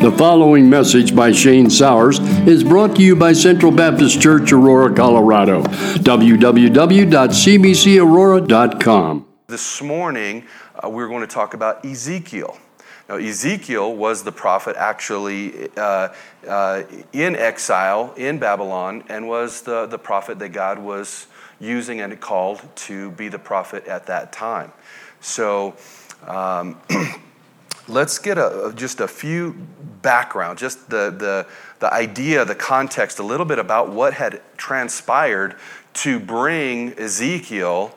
The following message by Shane Sowers is brought to you by Central Baptist Church, Aurora, Colorado. www.cbcaurora.com. This morning, uh, we're going to talk about Ezekiel. Now, Ezekiel was the prophet actually uh, uh, in exile in Babylon and was the, the prophet that God was using and called to be the prophet at that time. So, um, let's get a, just a few background, just the, the, the idea, the context, a little bit about what had transpired to bring Ezekiel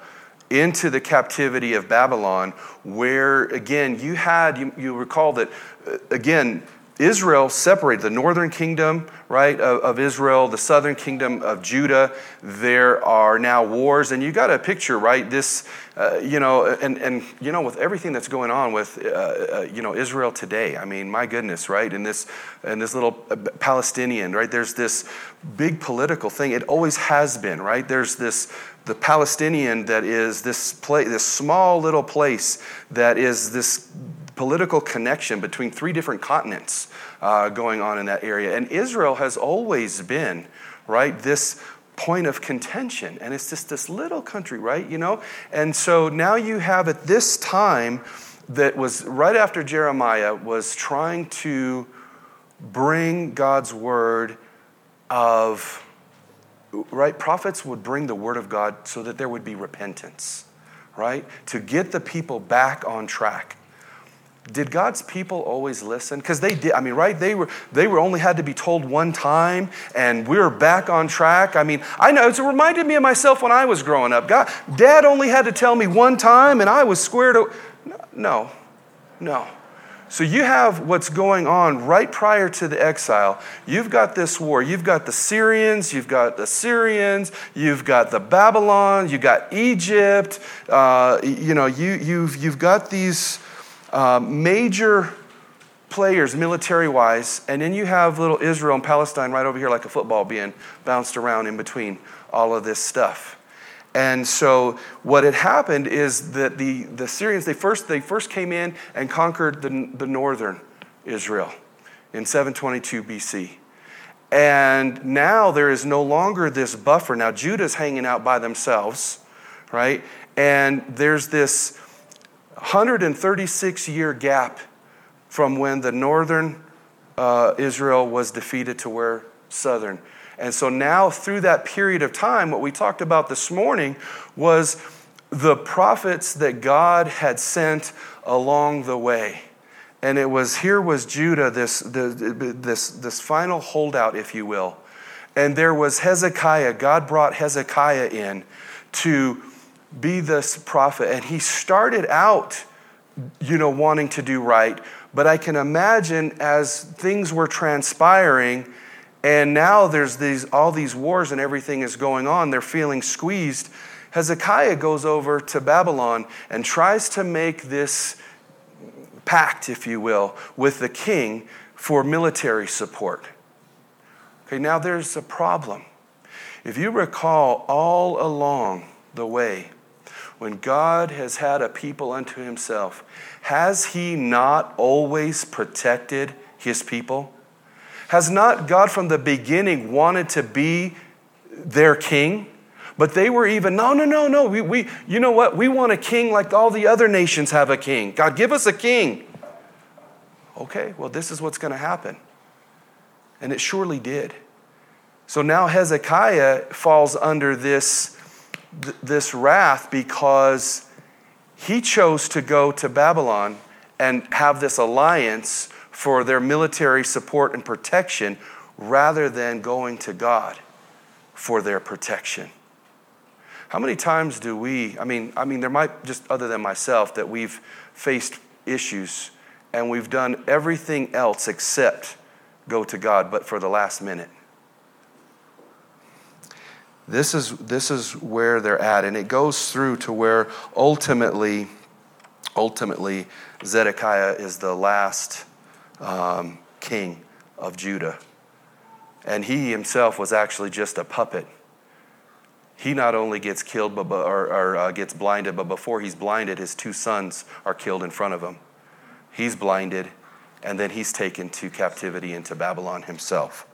into the captivity of Babylon, where again, you had, you, you recall that, uh, again, Israel separated the northern kingdom, right, of, of, Israel, the southern kingdom of Judah. There are now wars, and you got a picture, right? This, uh, you know, and, and, you know, with everything that's going on with, uh, uh, you know, Israel today, I mean, my goodness, right? In this, in this little uh, Palestinian, right? There's this big political thing. It always has been, right? There's this, the Palestinian that is this place, this small little place that is this political connection between three different continents uh, going on in that area. And Israel has always been, right, this point of contention. And it's just this little country, right, you know? And so now you have at this time that was right after Jeremiah was trying to bring God's word of, right, prophets would bring the word of God so that there would be repentance, right? To get the people back on track did God's people always listen? Because they did. I mean, right? They were they were only had to be told one time, and we are back on track. I mean, I know it reminded me of myself when I was growing up. God, Dad only had to tell me one time, and I was squared. No, no. So you have what's going on right prior to the exile. You've got this war. You've got the Syrians. You've got the Syrians. You've got the Babylon. You've got Egypt. Uh, you know, you you've you've got these uh, major players military wise, and then you have little Israel and Palestine right over here like a football being bounced around in between all of this stuff. And so what had happened is that the, the Assyrians, they first, they first came in and conquered the, the northern Israel in 722 BC. And now there is no longer this buffer. Now Judah's hanging out by themselves, right? And there's this 136 year gap from when the northern uh, Israel was defeated to where southern. And so now, through that period of time, what we talked about this morning was the prophets that God had sent along the way. And it was here was Judah, this, this, this final holdout, if you will. And there was Hezekiah. God brought Hezekiah in to be this prophet. And he started out, you know, wanting to do right. But I can imagine as things were transpiring, and now there's these all these wars and everything is going on, they're feeling squeezed. Hezekiah goes over to Babylon and tries to make this pact, if you will, with the king for military support. Okay, now there's a problem. If you recall, all along the way, when God has had a people unto himself, has he not always protected his people? Has not God from the beginning wanted to be their king? But they were even, no, no, no, no. We, we, you know what? We want a king like all the other nations have a king. God, give us a king. Okay, well, this is what's going to happen. And it surely did. So now Hezekiah falls under this th- this wrath because he chose to go to Babylon and have this alliance for their military support and protection rather than going to God for their protection. How many times do we, I mean, I mean there might just other than myself that we've faced issues and we've done everything else except go to God but for the last minute. This is, this is where they're at. And it goes through to where ultimately, ultimately, Zedekiah is the last um, king of Judah. And he himself was actually just a puppet. He not only gets killed but, or, or uh, gets blinded, but before he's blinded, his two sons are killed in front of him. He's blinded, and then he's taken to captivity into Babylon himself.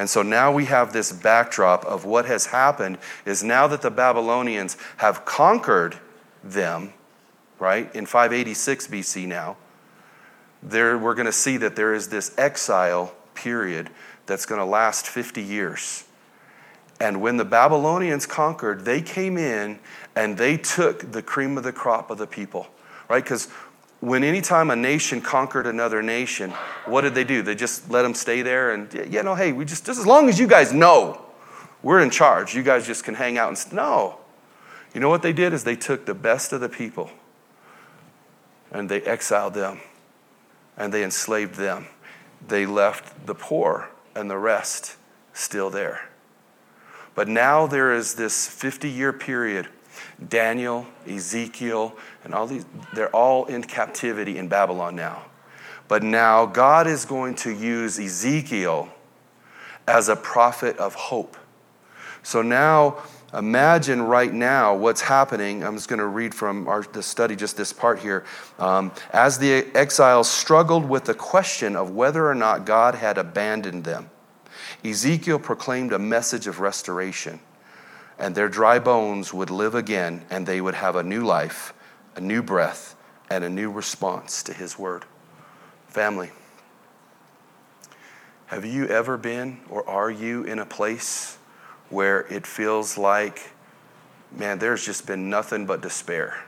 And so now we have this backdrop of what has happened is now that the Babylonians have conquered them, right, in 586 BC now, there, we're going to see that there is this exile period that's going to last 50 years. And when the Babylonians conquered, they came in and they took the cream of the crop of the people, right? Because when anytime a nation conquered another nation, what did they do? They just let them stay there and, you know, hey, we just, just as long as you guys know we're in charge, you guys just can hang out and, no. You know what they did is they took the best of the people and they exiled them and they enslaved them. They left the poor and the rest still there. But now there is this 50 year period Daniel, Ezekiel, and all these, they're all in captivity in Babylon now. But now God is going to use Ezekiel as a prophet of hope. So now imagine right now what's happening. I'm just going to read from our, the study, just this part here. Um, as the exiles struggled with the question of whether or not God had abandoned them, Ezekiel proclaimed a message of restoration and their dry bones would live again, and they would have a new life, a new breath, and a new response to His word. Family, have you ever been or are you in a place where it feels like, man, there's just been nothing but despair?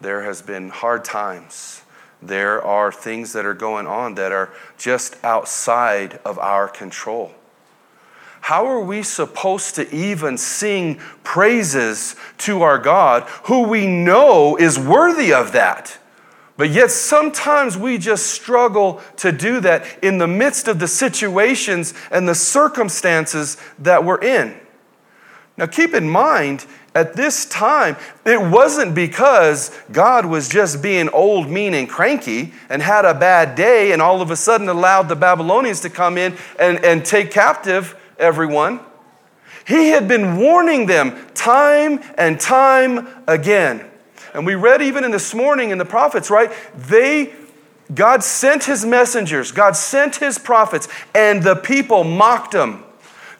There has been hard times. There are things that are going on that are just outside of our control. How are we supposed to even sing praises to our God who we know is worthy of that? But yet, sometimes we just struggle to do that in the midst of the situations and the circumstances that we're in. Now, keep in mind, at this time, it wasn't because God was just being old, mean, and cranky and had a bad day and all of a sudden allowed the Babylonians to come in and, and take captive everyone. He had been warning them time and time again. And we read even in this morning in the prophets, right? They God sent his messengers, God sent his prophets, and the people mocked them.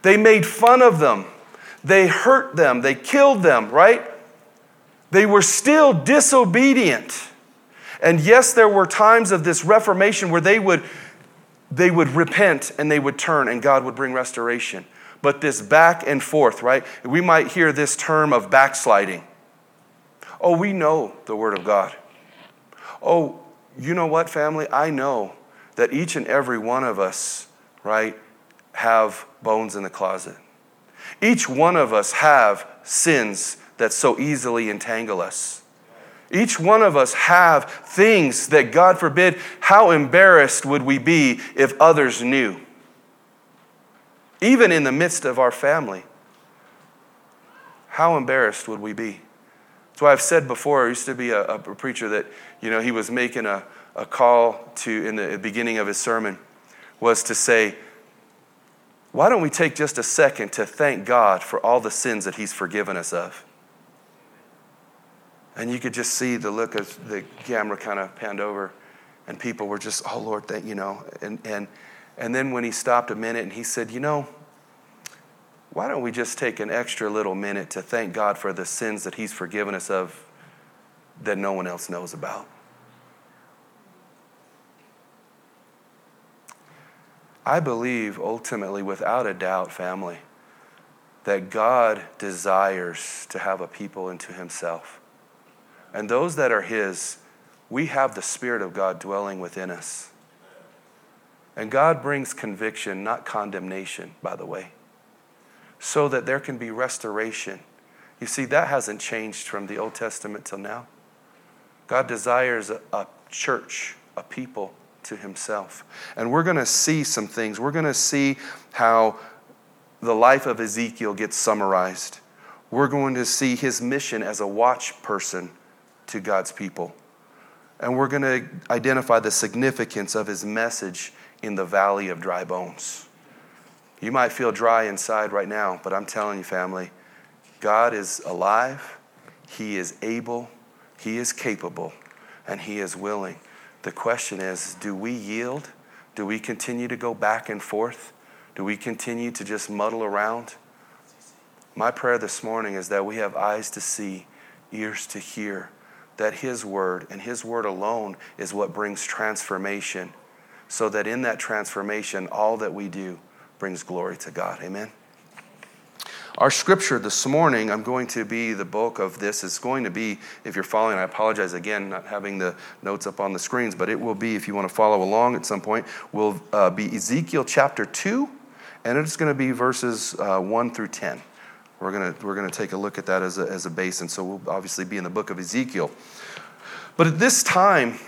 They made fun of them. They hurt them. They killed them, right? They were still disobedient. And yes, there were times of this reformation where they would they would repent and they would turn and God would bring restoration. But this back and forth, right? We might hear this term of backsliding. Oh, we know the Word of God. Oh, you know what, family? I know that each and every one of us, right, have bones in the closet. Each one of us have sins that so easily entangle us. Each one of us have things that, God forbid, how embarrassed would we be if others knew? Even in the midst of our family, how embarrassed would we be? That's why I've said before, I used to be a, a preacher that, you know, he was making a, a call to, in the beginning of his sermon, was to say, why don't we take just a second to thank God for all the sins that he's forgiven us of? And you could just see the look of the camera kind of panned over, and people were just, oh Lord, thank you know. And and and then when he stopped a minute and he said, you know, why don't we just take an extra little minute to thank God for the sins that He's forgiven us of that no one else knows about? I believe ultimately, without a doubt, family, that God desires to have a people into Himself. And those that are His, we have the Spirit of God dwelling within us. And God brings conviction, not condemnation, by the way, so that there can be restoration. You see, that hasn't changed from the Old Testament till now. God desires a, a church, a people to Himself. And we're going to see some things. We're going to see how the life of Ezekiel gets summarized. We're going to see his mission as a watch person to God's people. And we're going to identify the significance of his message in the valley of dry bones. You might feel dry inside right now, but I'm telling you, family, God is alive, He is able, He is capable, and He is willing The question is do we yield? Do we continue to go back and forth? Do we continue to just muddle around? My prayer this morning is that we have eyes to see, ears to hear, that His Word and His Word alone is what brings transformation, so that in that transformation, all that we do brings glory to God. Amen. Our scripture this morning, I'm going to be the bulk of this. It's going to be, if you're following, I apologize again, not having the notes up on the screens, but it will be, if you want to follow along at some point, will uh, be Ezekiel chapter 2, and it's going to be verses uh, 1 through 10. We're going to, we're to take a look at that as a, as a base, and so we'll obviously be in the book of Ezekiel. But at this time,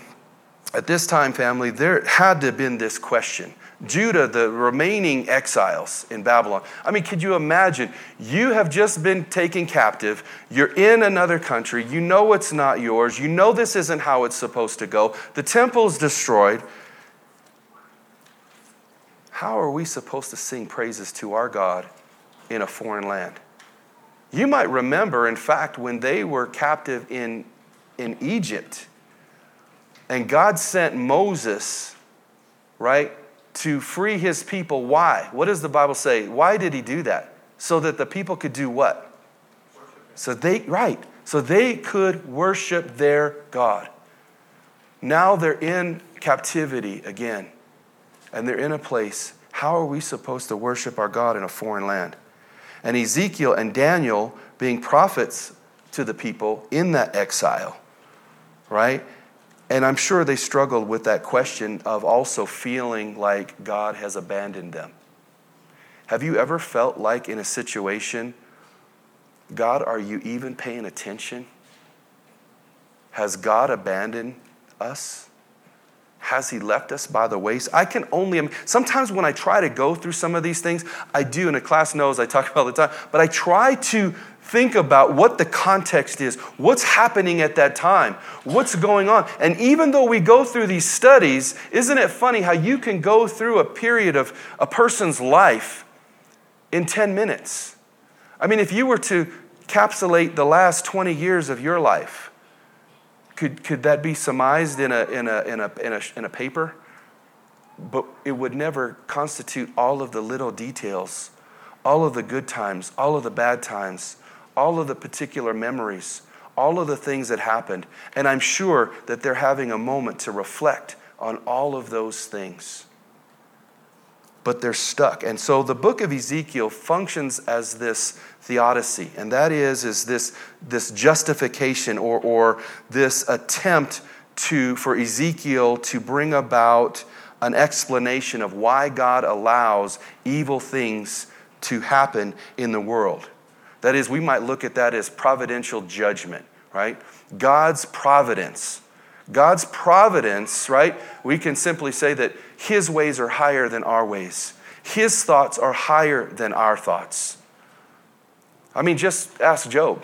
at this time, family, there had to have been this question Judah, the remaining exiles in Babylon. I mean, could you imagine? You have just been taken captive. You're in another country. You know it's not yours. You know this isn't how it's supposed to go. The temple's destroyed. How are we supposed to sing praises to our God in a foreign land? You might remember, in fact, when they were captive in, in Egypt, and God sent Moses, right? to free his people. Why? What does the Bible say? Why did he do that? So that the people could do what? So they, right, so they could worship their God. Now they're in captivity again, and they're in a place. How are we supposed to worship our God in a foreign land? And Ezekiel and Daniel being prophets to the people in that exile, right? And I'm sure they struggled with that question of also feeling like God has abandoned them. Have you ever felt like in a situation, God, are you even paying attention? Has God abandoned us? Has he left us by the waist? I can only, sometimes when I try to go through some of these things, I do, and a class knows I talk about all the time, but I try to think about what the context is, what's happening at that time, what's going on. And even though we go through these studies, isn't it funny how you can go through a period of a person's life in 10 minutes? I mean, if you were to capsulate the last 20 years of your life, could, could that be surmised in a, in, a, in, a, in, a, in a paper? But it would never constitute all of the little details, all of the good times, all of the bad times, all of the particular memories, all of the things that happened. And I'm sure that they're having a moment to reflect on all of those things. But they're stuck. And so the book of Ezekiel functions as this theodicy, and that is, is this, this justification or, or this attempt to, for Ezekiel to bring about an explanation of why God allows evil things to happen in the world. That is, we might look at that as providential judgment, right? God's providence. God's providence, right? We can simply say that His ways are higher than our ways, His thoughts are higher than our thoughts. I mean, just ask Job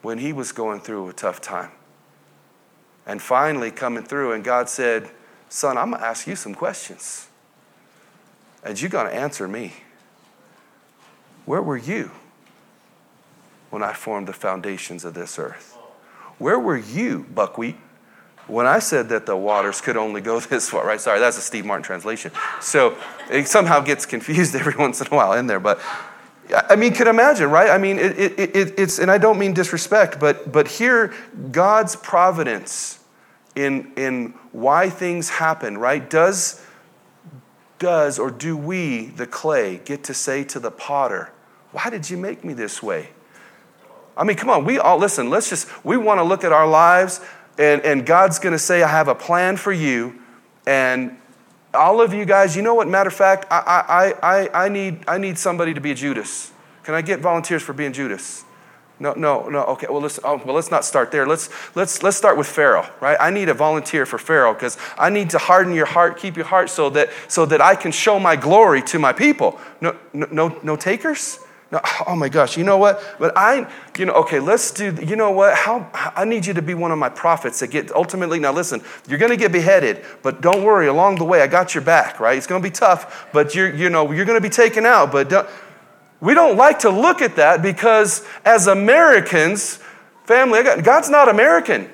when he was going through a tough time. And finally coming through, and God said, Son, I'm going to ask you some questions. And you're going to answer me. Where were you when I formed the foundations of this earth? Where were you, buckwheat, when I said that the waters could only go this far, right? Sorry, that's a Steve Martin translation. So it somehow gets confused every once in a while in there. But I mean, can imagine, right? I mean, it, it, it, it's, and I don't mean disrespect, but, but here, God's providence in, in why things happen, right? Does, does or do we, the clay, get to say to the potter, why did you make me this way? I mean, come on, we all, listen, let's just, we want to look at our lives, and, and God's going to say, I have a plan for you. And all of you guys, you know what? Matter of fact, I, I, I, I, need, I need somebody to be a Judas. Can I get volunteers for being Judas? No, no, no. Okay, well, let's, oh, well, let's not start there. Let's, let's, let's start with Pharaoh, right? I need a volunteer for Pharaoh because I need to harden your heart, keep your heart so that, so that I can show my glory to my people. No, no, no, no takers? No, oh my gosh, you know what? But I, you know, okay, let's do, you know what? How, I need you to be one of my prophets that get ultimately, now listen, you're going to get beheaded, but don't worry, along the way, I got your back, right? It's going to be tough, but you're, you know, you're going to be taken out, but don't, we don't like to look at that because as Americans, family, God's not American.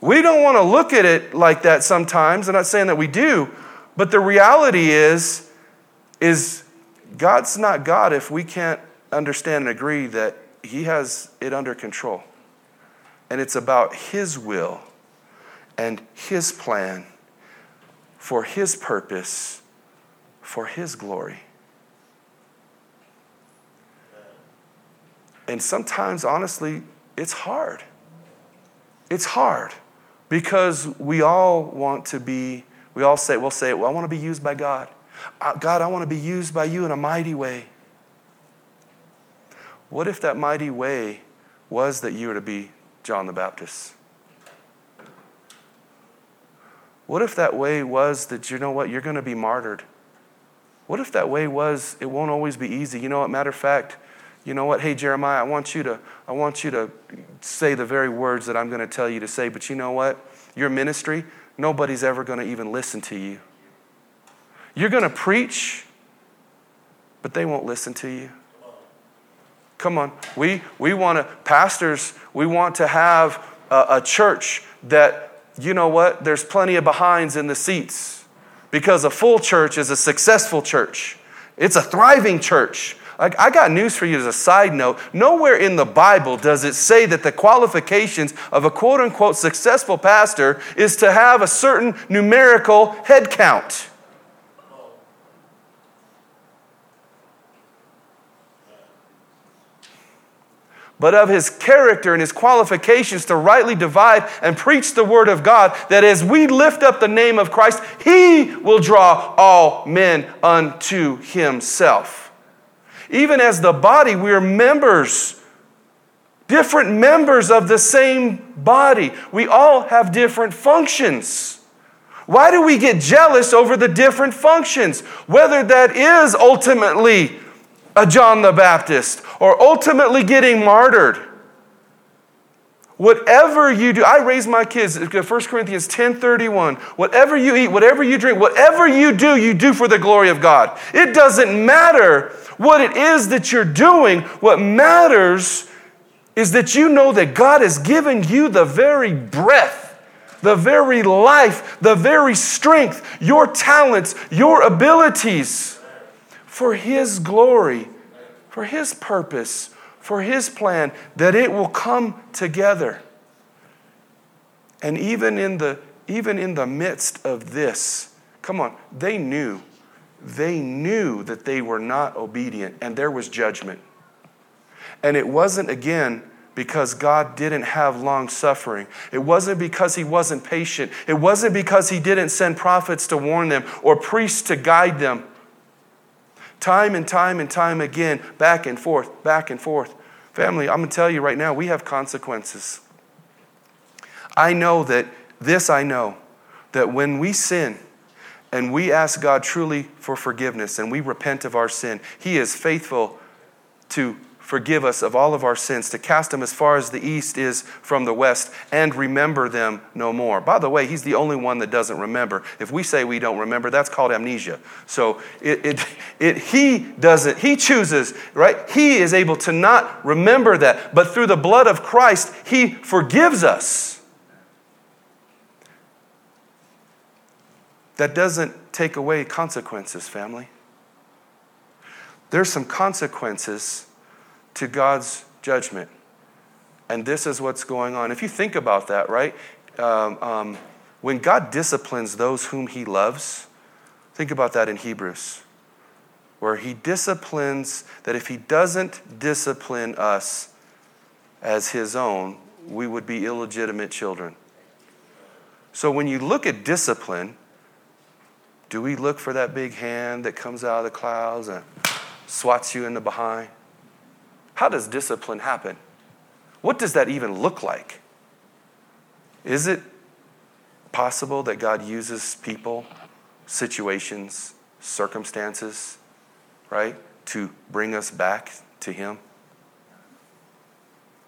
We don't want to look at it like that sometimes. I'm not saying that we do, but the reality is, is God's not God if we can't understand and agree that He has it under control. And it's about His will and His plan for His purpose, for His glory. And sometimes, honestly, it's hard. It's hard because we all want to be, we all say, we'll say, well, I want to be used by God. Uh, God, I want to be used by you in a mighty way. What if that mighty way was that you were to be John the Baptist? What if that way was that, you know what, you're going to be martyred? What if that way was, it won't always be easy? You know what, matter of fact, you know what, hey, Jeremiah, I want you to, I want you to say the very words that I'm going to tell you to say, but you know what? Your ministry, nobody's ever going to even listen to you. You're going to preach, but they won't listen to you. Come on. We, we want to, pastors, we want to have a, a church that, you know what, there's plenty of behinds in the seats because a full church is a successful church, it's a thriving church. Like, I got news for you as a side note. Nowhere in the Bible does it say that the qualifications of a quote unquote successful pastor is to have a certain numerical head count. But of his character and his qualifications to rightly divide and preach the word of God, that as we lift up the name of Christ, he will draw all men unto himself. Even as the body, we are members, different members of the same body. We all have different functions. Why do we get jealous over the different functions? Whether that is ultimately a John the Baptist or ultimately getting martyred. Whatever you do, I raise my kids, uh, 1 Corinthians 10 31. Whatever you eat, whatever you drink, whatever you do, you do for the glory of God. It doesn't matter what it is that you're doing. What matters is that you know that God has given you the very breath, the very life, the very strength, your talents, your abilities for His glory, for His purpose, for His plan, that it will come together. And even in the, even in the midst of this, come on, they knew, they knew that they were not obedient and there was judgment. And it wasn't, again, because God didn't have long suffering. It wasn't because He wasn't patient. It wasn't because He didn't send prophets to warn them or priests to guide them. Time and time and time again, back and forth, back and forth. Family, I'm going to tell you right now, we have consequences. I know that this I know that when we sin and we ask God truly for forgiveness and we repent of our sin, He is faithful to forgive us of all of our sins, to cast them as far as the east is from the west, and remember them no more. By the way, he's the only one that doesn't remember. If we say we don't remember, that's called amnesia. So it, it, it, he doesn't, he chooses, right? He is able to not remember that, but through the blood of Christ, he forgives us. That doesn't take away consequences, family. There's some consequences to God's judgment. And this is what's going on. If you think about that, right? Um, um, when God disciplines those whom he loves, think about that in Hebrews, where he disciplines that if he doesn't discipline us as his own, we would be illegitimate children. So when you look at discipline, do we look for that big hand that comes out of the clouds and swats you in the behind? How does discipline happen? What does that even look like? Is it possible that God uses people, situations, circumstances, right, to bring us back to Him?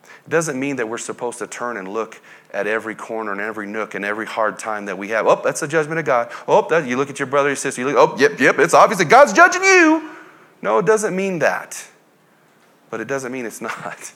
It doesn't mean that we're supposed to turn and look at every corner and every nook and every hard time that we have. Oh, that's the judgment of God. Oh, that, you look at your brother, your sister, you look, oh, yep, yep, it's obvious that God's judging you. No, it doesn't mean that but it doesn't mean it's not.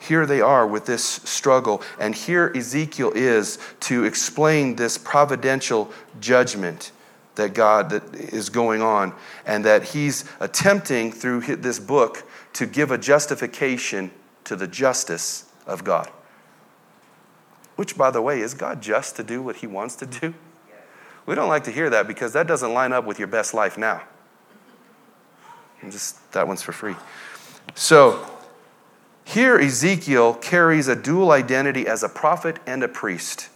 here they are with this struggle. And here Ezekiel is to explain this providential judgment that God that is going on and that he's attempting through this book to give a justification to the justice of God. Which by the way, is God just to do what he wants to do? We don't like to hear that because that doesn't line up with your best life now. Just that one's for free. So, here, Ezekiel carries a dual identity as a prophet and a priest.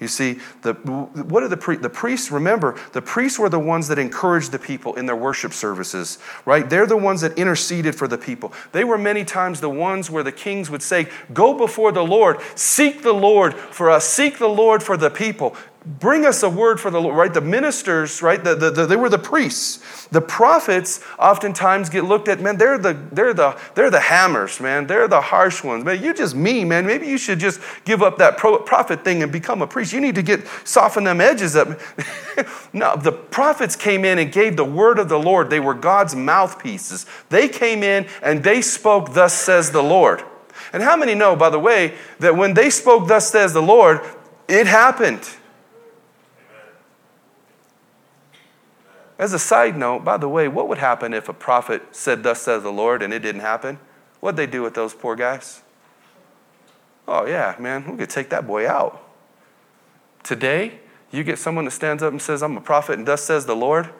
You see, the, what are the, the priests? Remember, the priests were the ones that encouraged the people in their worship services, right? They're the ones that interceded for the people. They were many times the ones where the kings would say, Go before the Lord, seek the Lord for us, seek the Lord for the people bring us a word for the Lord, right? The ministers, right? The, the, the, they were the priests. The prophets oftentimes get looked at, man, they're the, they're, the, they're the hammers, man. They're the harsh ones. Man, you're just me, man. Maybe you should just give up that pro- prophet thing and become a priest. You need to get, soften them edges up. no, the prophets came in and gave the word of the Lord. They were God's mouthpieces. They came in and they spoke, thus says the Lord. And how many know, by the way, that when they spoke, thus says the Lord, it happened. As a side note, by the way, what would happen if a prophet said, Thus says the Lord, and it didn't happen? What'd they do with those poor guys? Oh, yeah, man, we could take that boy out. Today, you get someone that stands up and says, I'm a prophet, and thus says the Lord.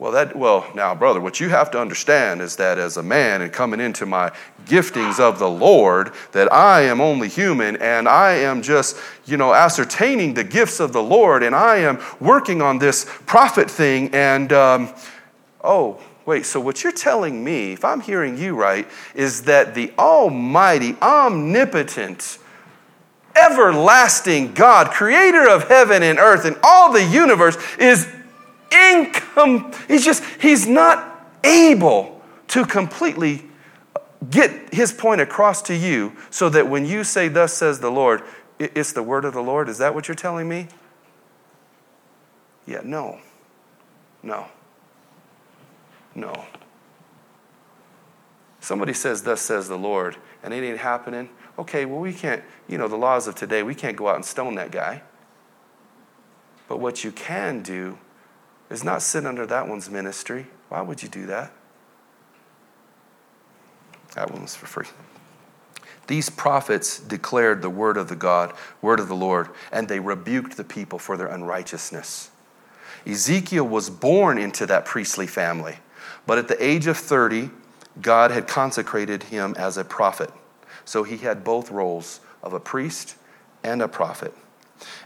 Well, that well, now, brother, what you have to understand is that as a man and coming into my giftings of the Lord, that I am only human and I am just, you know, ascertaining the gifts of the Lord, and I am working on this prophet thing. And um, oh, wait, so what you're telling me, if I'm hearing you right, is that the Almighty, omnipotent, everlasting God, creator of heaven and earth and all the universe, is income. He's just, he's not able to completely get his point across to you so that when you say, Thus says the Lord, it's the word of the Lord. Is that what you're telling me? Yeah, no. No. No. Somebody says, Thus says the Lord, and it ain't happening. Okay, well, we can't, you know, the laws of today, we can't go out and stone that guy. But what you can do is not sit under that one's ministry. Why would you do that? That one was for free. These prophets declared the word of the God, word of the Lord, and they rebuked the people for their unrighteousness. Ezekiel was born into that priestly family, but at the age of 30, God had consecrated him as a prophet. So he had both roles of a priest and a prophet.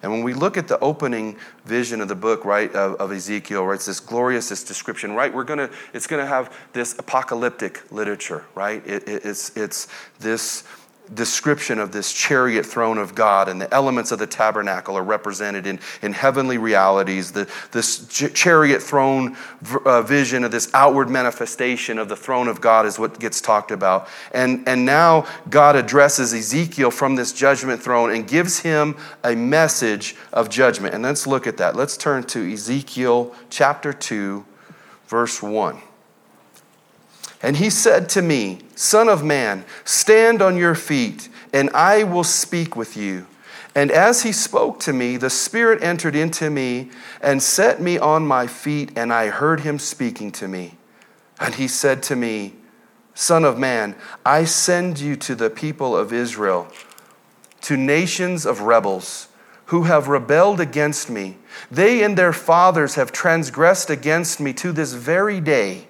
And when we look at the opening vision of the book, right, of, of Ezekiel, right, it's this glorious this description, right? We're gonna, it's gonna have this apocalyptic literature, right? It, it, it's, it's this description of this chariot throne of God and the elements of the tabernacle are represented in, in heavenly realities. The, this ch- chariot throne v- uh, vision of this outward manifestation of the throne of God is what gets talked about. And, and now God addresses Ezekiel from this judgment throne and gives him a message of judgment. And let's look at that. Let's turn to Ezekiel chapter 2, verse 1. And he said to me, Son of man, stand on your feet, and I will speak with you. And as he spoke to me, the Spirit entered into me and set me on my feet, and I heard him speaking to me. And he said to me, Son of man, I send you to the people of Israel, to nations of rebels who have rebelled against me. They and their fathers have transgressed against me to this very day.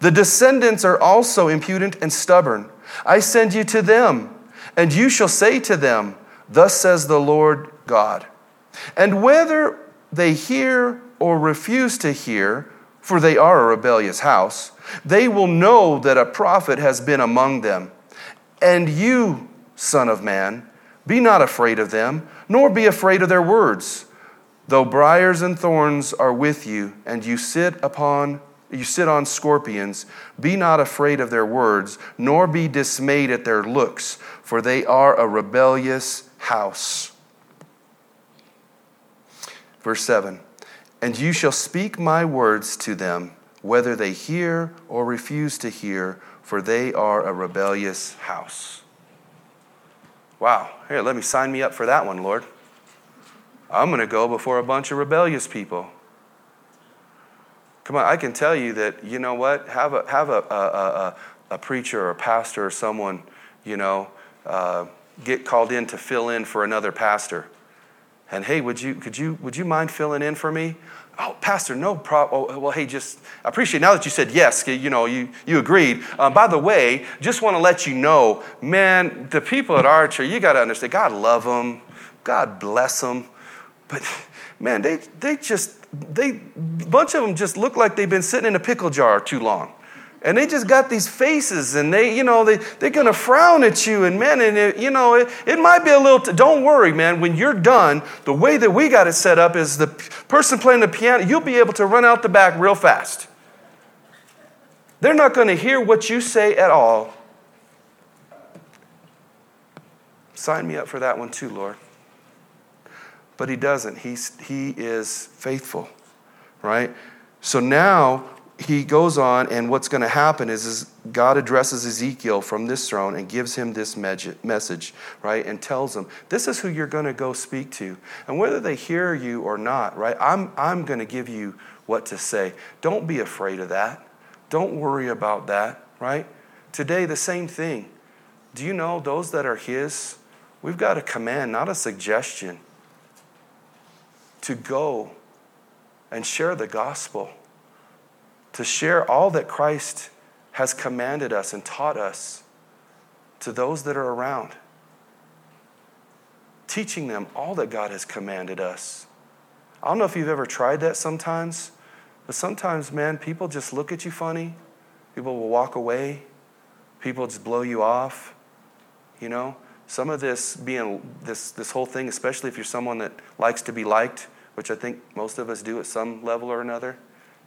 The descendants are also impudent and stubborn. I send you to them, and you shall say to them, Thus says the Lord God. And whether they hear or refuse to hear, for they are a rebellious house, they will know that a prophet has been among them. And you, Son of Man, be not afraid of them, nor be afraid of their words. Though briars and thorns are with you, and you sit upon you sit on scorpions. Be not afraid of their words, nor be dismayed at their looks, for they are a rebellious house. Verse 7 And you shall speak my words to them, whether they hear or refuse to hear, for they are a rebellious house. Wow, here, let me sign me up for that one, Lord. I'm going to go before a bunch of rebellious people. Come on, I can tell you that, you know what? Have a, have a, a, a, a preacher or a pastor or someone, you know, uh, get called in to fill in for another pastor. And hey, would you, could you, would you mind filling in for me? Oh, Pastor, no problem. Oh, well, hey, just I appreciate now that you said yes. You know, you you agreed. Uh, by the way, just want to let you know, man, the people at Archer, you got to understand. God love them. God bless them. But man, they they just they a bunch of them just look like they've been sitting in a pickle jar too long. And they just got these faces and they, you know, they, they're going to frown at you. And man, and it, you know, it, it might be a little, t- don't worry, man. When you're done, the way that we got it set up is the person playing the piano, you'll be able to run out the back real fast. They're not going to hear what you say at all. Sign me up for that one too, Lord. But he doesn't. He's, he is faithful, right? So now he goes on, and what's going to happen is, is God addresses Ezekiel from this throne and gives him this message, right? And tells him, This is who you're going to go speak to. And whether they hear you or not, right? I'm, I'm going to give you what to say. Don't be afraid of that. Don't worry about that, right? Today, the same thing. Do you know those that are his? We've got a command, not a suggestion, to go and share the gospel to share all that Christ has commanded us and taught us to those that are around, teaching them all that God has commanded us. I don't know if you've ever tried that sometimes, but sometimes, man, people just look at you funny. People will walk away. People just blow you off. You know, some of this being this this whole thing, especially if you're someone that likes to be liked, which I think most of us do at some level or another.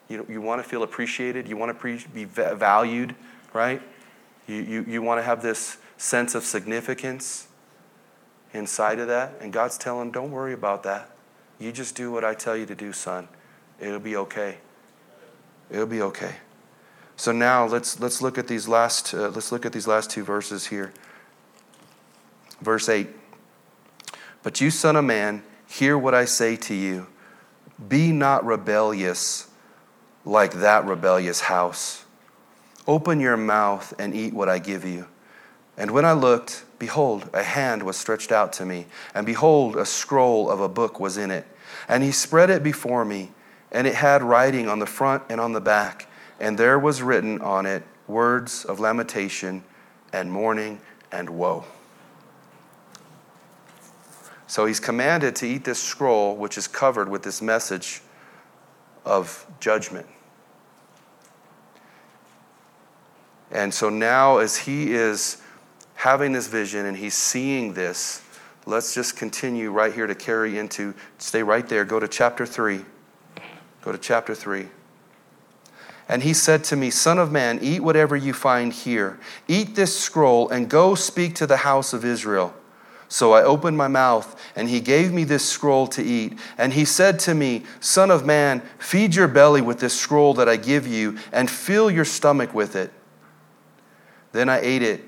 You, you want to feel appreciated. You want to pre- be valued, right? You, you, you want to have this sense of significance inside of that. And God's telling, don't worry about that. You just do what I tell you to do, son. It'll be okay. It'll be okay. So now let's, let's look at these last uh, let's look at these last two verses here. Verse 8. But you, son of man, hear what I say to you. Be not rebellious like that rebellious house. Open your mouth and eat what I give you. And when I looked, behold, a hand was stretched out to me, and behold, a scroll of a book was in it. And he spread it before me, and it had writing on the front and on the back, and there was written on it words of lamentation and mourning and woe. So he's commanded to eat this scroll, which is covered with this message of judgment. And so now, as he is having this vision and he's seeing this, let's just continue right here to carry into, stay right there, go to chapter 3. Go to chapter 3. And he said to me, Son of man, eat whatever you find here. Eat this scroll and go speak to the house of Israel. So I opened my mouth, and he gave me this scroll to eat. And he said to me, Son of man, feed your belly with this scroll that I give you, and fill your stomach with it. Then I ate it,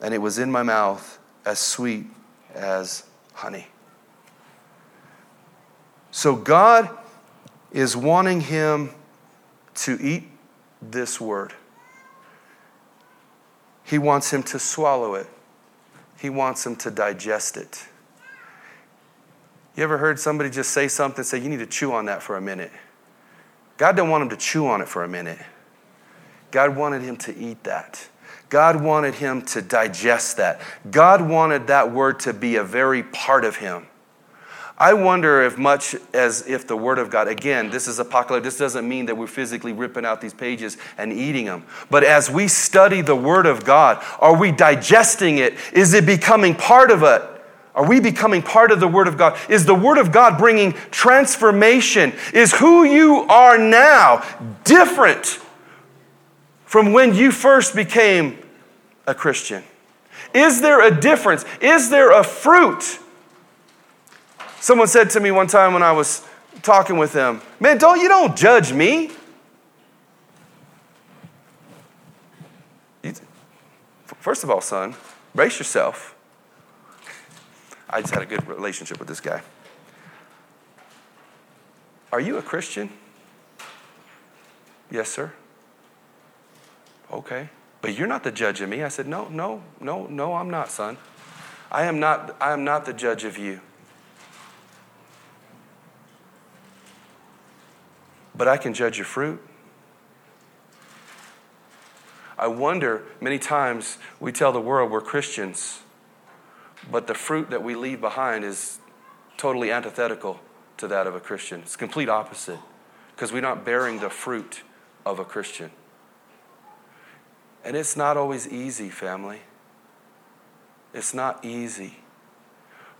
and it was in my mouth as sweet as honey. So God is wanting him to eat this word. He wants him to swallow it. He wants them to digest it. You ever heard somebody just say something, say, you need to chew on that for a minute? God didn't want him to chew on it for a minute. God wanted him to eat that. God wanted him to digest that. God wanted that word to be a very part of him. I wonder if much as if the Word of God, again, this is apocalypse, this doesn't mean that we're physically ripping out these pages and eating them. But as we study the Word of God, are we digesting it? Is it becoming part of it? Are we becoming part of the Word of God? Is the Word of God bringing transformation? Is who you are now different from when you first became a Christian? Is there a difference? Is there a fruit? Someone said to me one time when I was talking with them, Man, don't you don't judge me. First of all, son, brace yourself. I just had a good relationship with this guy. Are you a Christian? Yes, sir. Okay. But you're not the judge of me. I said, No, no, no, no, I'm not, son. I am not, I am not the judge of you. But I can judge your fruit. I wonder, many times we tell the world we're Christians, but the fruit that we leave behind is totally antithetical to that of a Christian. It's complete opposite because we're not bearing the fruit of a Christian. And it's not always easy, family. It's not easy.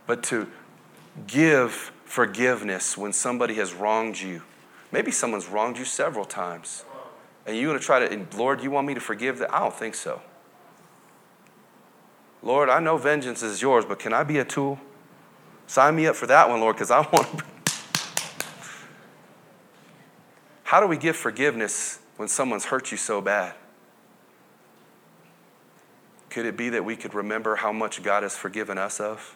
But to give forgiveness when somebody has wronged you, maybe someone's wronged you several times, and you're going to try to, And Lord, you want me to forgive that? I don't think so. Lord, I know vengeance is yours, but can I be a tool? Sign me up for that one, Lord, because I want to. How do we give forgiveness when someone's hurt you so bad? Could it be that we could remember how much God has forgiven us of?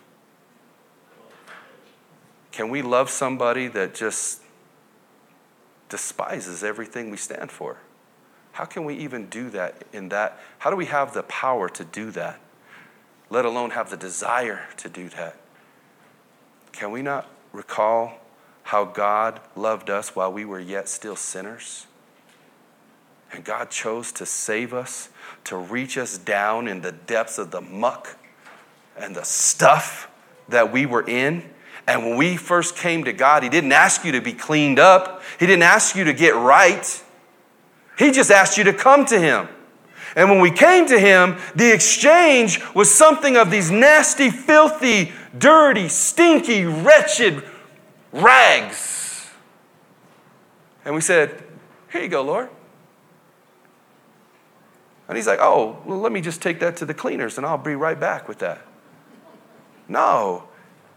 Can we love somebody that just despises everything we stand for? How can we even do that in that? How do we have the power to do that, let alone have the desire to do that? Can we not recall how God loved us while we were yet still sinners? And God chose to save us, to reach us down in the depths of the muck and the stuff that we were in. And when we first came to God, He didn't ask you to be cleaned up, He didn't ask you to get right. He just asked you to come to Him. And when we came to Him, the exchange was something of these nasty, filthy, dirty, stinky, wretched rags. And we said, Here you go, Lord. And he's like, oh, well, let me just take that to the cleaners and I'll be right back with that. No,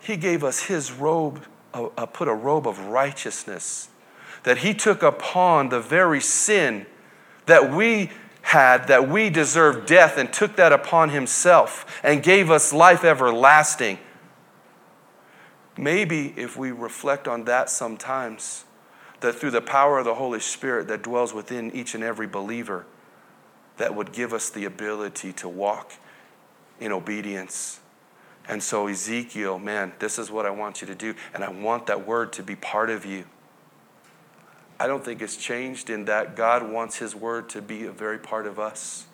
he gave us his robe, uh, uh, put a robe of righteousness, that he took upon the very sin that we had, that we deserved death, and took that upon himself and gave us life everlasting. Maybe if we reflect on that sometimes, that through the power of the Holy Spirit that dwells within each and every believer, that would give us the ability to walk in obedience. And so, Ezekiel, man, this is what I want you to do. And I want that word to be part of you. I don't think it's changed in that God wants His word to be a very part of us.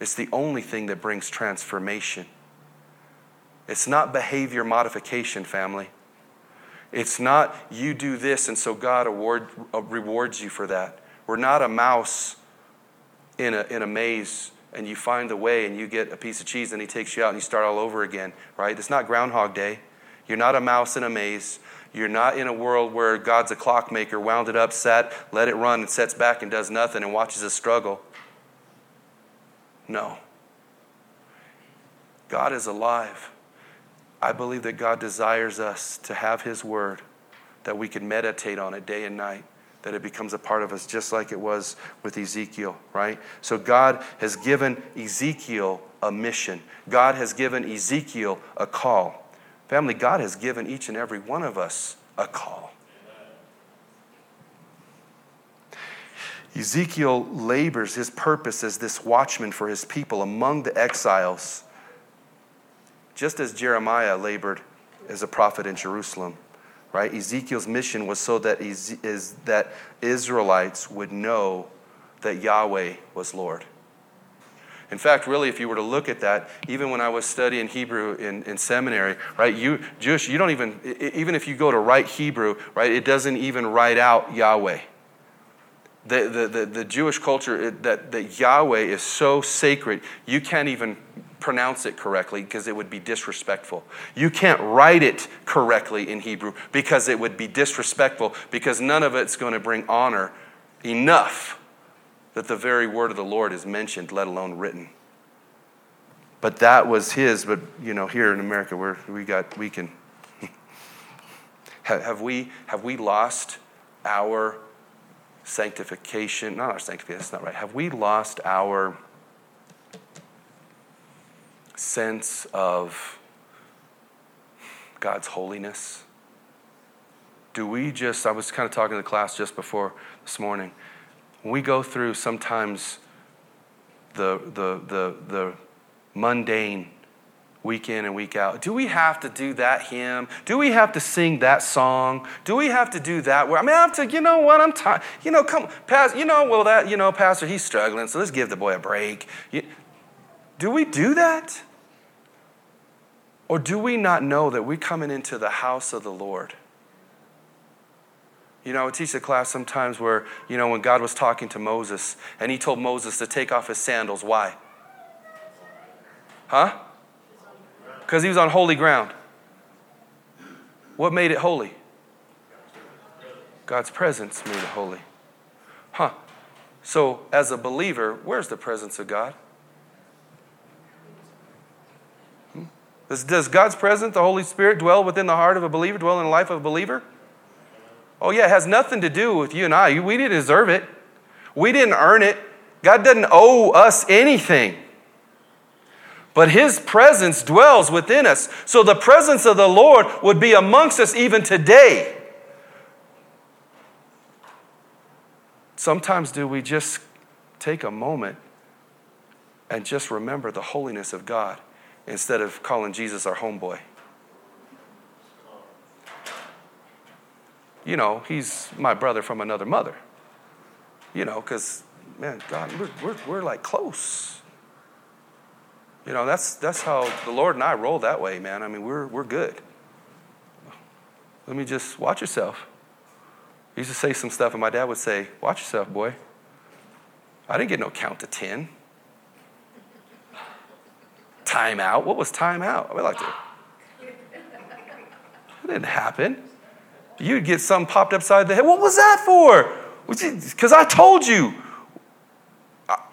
It's the only thing that brings transformation. It's not behavior modification, family. It's not you do this and so God award, uh, rewards you for that. We're not a mouse in a, in a maze and you find the way and you get a piece of cheese and he takes you out and you start all over again, right? It's not Groundhog Day. You're not a mouse in a maze. You're not in a world where God's a clockmaker, wound it up, set, let it run, and sets back and does nothing and watches us struggle. No. God is alive. I believe that God desires us to have His Word, that we can meditate on it day and night that it becomes a part of us, just like it was with Ezekiel, right? So God has given Ezekiel a mission, God has given Ezekiel a call. Family, God has given each and every one of us a call. Ezekiel labors his purpose as this watchman for his people among the exiles, just as Jeremiah labored as a prophet in Jerusalem right? Ezekiel's mission was so that, is, that Israelites would know that Yahweh was Lord. In fact, really, if you were to look at that, even when I was studying Hebrew in, in seminary, right, you Jewish, you don't even, even if you go to write Hebrew, right, it doesn't even write out Yahweh. The, the, the, the Jewish culture, that, that Yahweh is so sacred, you can't even pronounce it correctly because it would be disrespectful. You can't write it correctly in Hebrew because it would be disrespectful because none of it's going to bring honor enough that the very word of the Lord is mentioned, let alone written. But that was his, but you know, here in America where we got we can have we have we lost our sanctification? Not our sanctification, that's not right. Have we lost our sense of God's holiness? Do we just, I was kind of talking to the class just before this morning. We go through sometimes the, the, the, the mundane week in and week out. Do we have to do that hymn? Do we have to sing that song? Do we have to do that? Where I mean, I have to, you know what? I'm tired. You know, come, Pastor, you know, well, that, you know, Pastor, he's struggling, so let's give the boy a break. Do we do that? Or do we not know that we're coming into the house of the Lord? You know, I teach a class sometimes where, you know, when God was talking to Moses and he told Moses to take off his sandals. Why? Huh? Because he was on holy ground. What made it holy? God's presence made it holy. Huh. So, as a believer, where's the presence of God? Hmm? Does, does God's presence, the Holy Spirit, dwell within the heart of a believer, dwell in the life of a believer? Oh, yeah, it has nothing to do with you and I. We didn't deserve it, we didn't earn it. God doesn't owe us anything but his presence dwells within us. So the presence of the Lord would be amongst us even today. Sometimes, do we just take a moment and just remember the holiness of God instead of calling Jesus our homeboy? You know, he's my brother from another mother. You know, because, man, God, we're, we're, we're like close. You know, that's, that's how the Lord and I roll that way, man. I mean, we're, we're good. Let me just watch yourself. I used to say some stuff, and my dad would say, Watch yourself, boy. I didn't get no count to 10. Time out. What was time out? I would like to. It didn't happen. You'd get something popped upside the head. What was that for? Because I told you.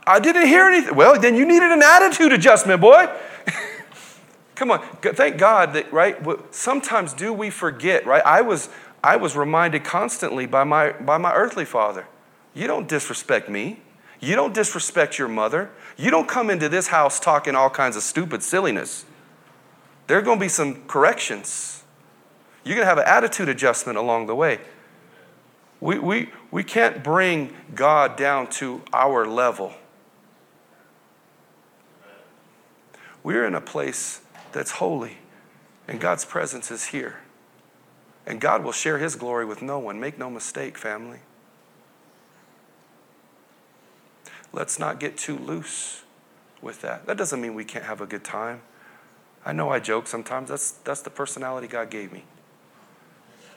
I didn't hear anything. Well, then you needed an attitude adjustment, boy. Come on. Thank God that, right? Sometimes do we forget, right? I was, I was reminded constantly by my, by my earthly father you don't disrespect me. You don't disrespect your mother. You don't come into this house talking all kinds of stupid silliness. There are going to be some corrections. You're going to have an attitude adjustment along the way. We, we, we can't bring God down to our level. We're in a place that's holy, and God's presence is here. And God will share his glory with no one. Make no mistake, family. Let's not get too loose with that. That doesn't mean we can't have a good time. I know I joke sometimes. That's, that's the personality God gave me.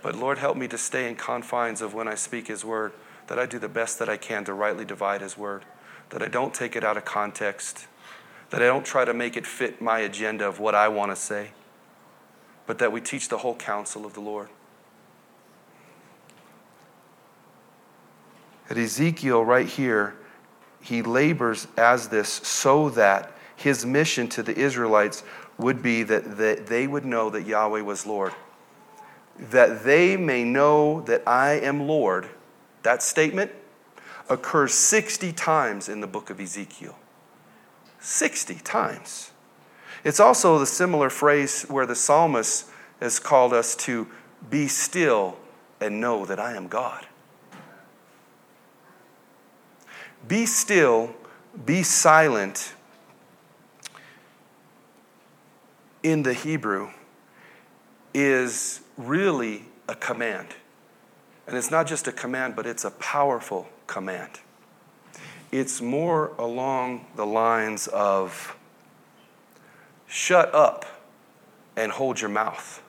But Lord, help me to stay in confines of when I speak His word, that I do the best that I can to rightly divide His word, that I don't take it out of context, that I don't try to make it fit my agenda of what I want to say, but that we teach the whole counsel of the Lord. At Ezekiel, right here, he labors as this so that his mission to the Israelites would be that, that they would know that Yahweh was Lord. That they may know that I am Lord. That statement occurs 60 times in the book of Ezekiel. 60 times. It's also the similar phrase where the psalmist has called us to be still and know that I am God. Be still, be silent in the Hebrew is really a command. And it's not just a command, but it's a powerful command it's more along the lines of shut up and hold your mouth.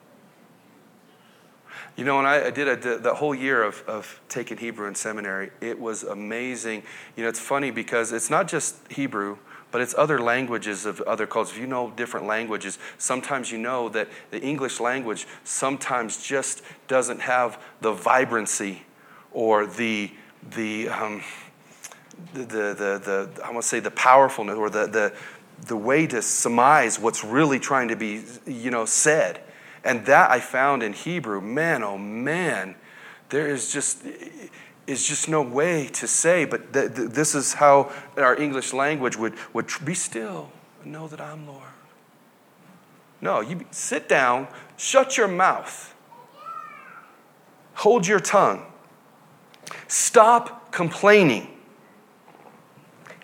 You know, when I, I did a, the whole year of, of taking Hebrew in seminary, it was amazing. You know, it's funny because it's not just Hebrew, but it's other languages of other cultures. If you know different languages, sometimes you know that the English language sometimes just doesn't have the vibrancy or the, the, um, the, the, the, I want to say the powerfulness or the, the, the way to surmise what's really trying to be, you know, said. And that I found in Hebrew, man, oh man, there is just, is just no way to say, but th- th- this is how our English language would, would be still know that I'm Lord. No, you sit down, shut your mouth, hold your tongue, stop complaining,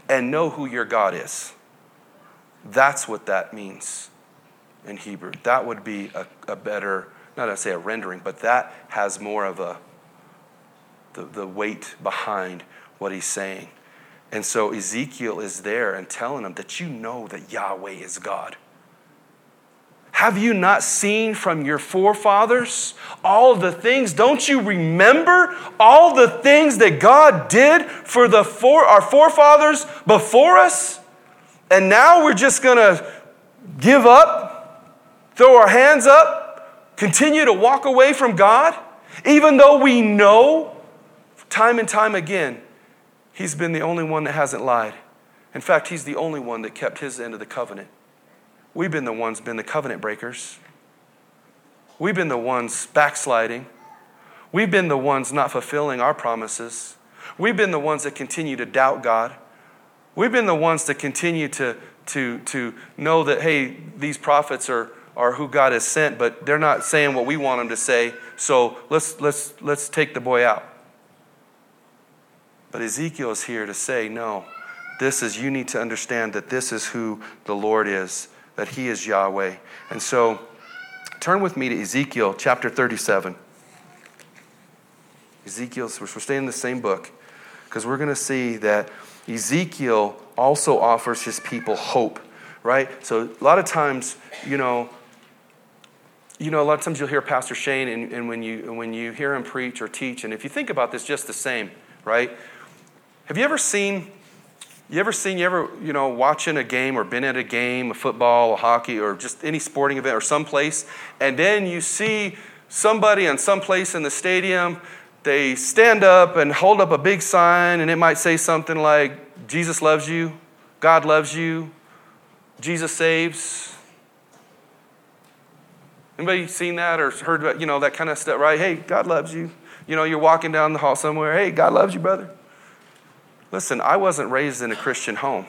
and know who your God is. That's what that means in Hebrew. That would be a, a better, not to say a rendering, but that has more of a the, the weight behind what he's saying. And so Ezekiel is there and telling him that you know that Yahweh is God. Have you not seen from your forefathers all the things? Don't you remember all the things that God did for the for, our forefathers before us? And now we're just going to give up, throw our hands up, continue to walk away from God, even though we know time and time again He's been the only one that hasn't lied. In fact, He's the only one that kept His end of the covenant. We've been the ones been the covenant breakers. We've been the ones backsliding. We've been the ones not fulfilling our promises. We've been the ones that continue to doubt God. We've been the ones that continue to, to, to know that, hey, these prophets are, are who God has sent, but they're not saying what we want them to say, so let's, let's, let's take the boy out. But Ezekiel is here to say, no, this is, you need to understand that this is who the Lord is, that He is Yahweh. And so turn with me to Ezekiel chapter 37. Ezekiel, we're staying in the same book because we're going to see that Ezekiel also offers his people hope, right? So a lot of times, you know, you know, a lot of times you'll hear Pastor Shane, and, and when, you, when you hear him preach or teach, and if you think about this just the same, right? Have you ever seen, you ever seen, you ever, you know, watching a game or been at a game, a football, a hockey, or just any sporting event or someplace, and then you see somebody on some place in the stadium, they stand up and hold up a big sign, and it might say something like, Jesus loves you, God loves you, Jesus saves. Anybody seen that or heard about, you know, that kind of stuff, right? Hey, God loves you. You know, you're walking down the hall somewhere. Hey, God loves you, brother. Listen, I wasn't raised in a Christian home.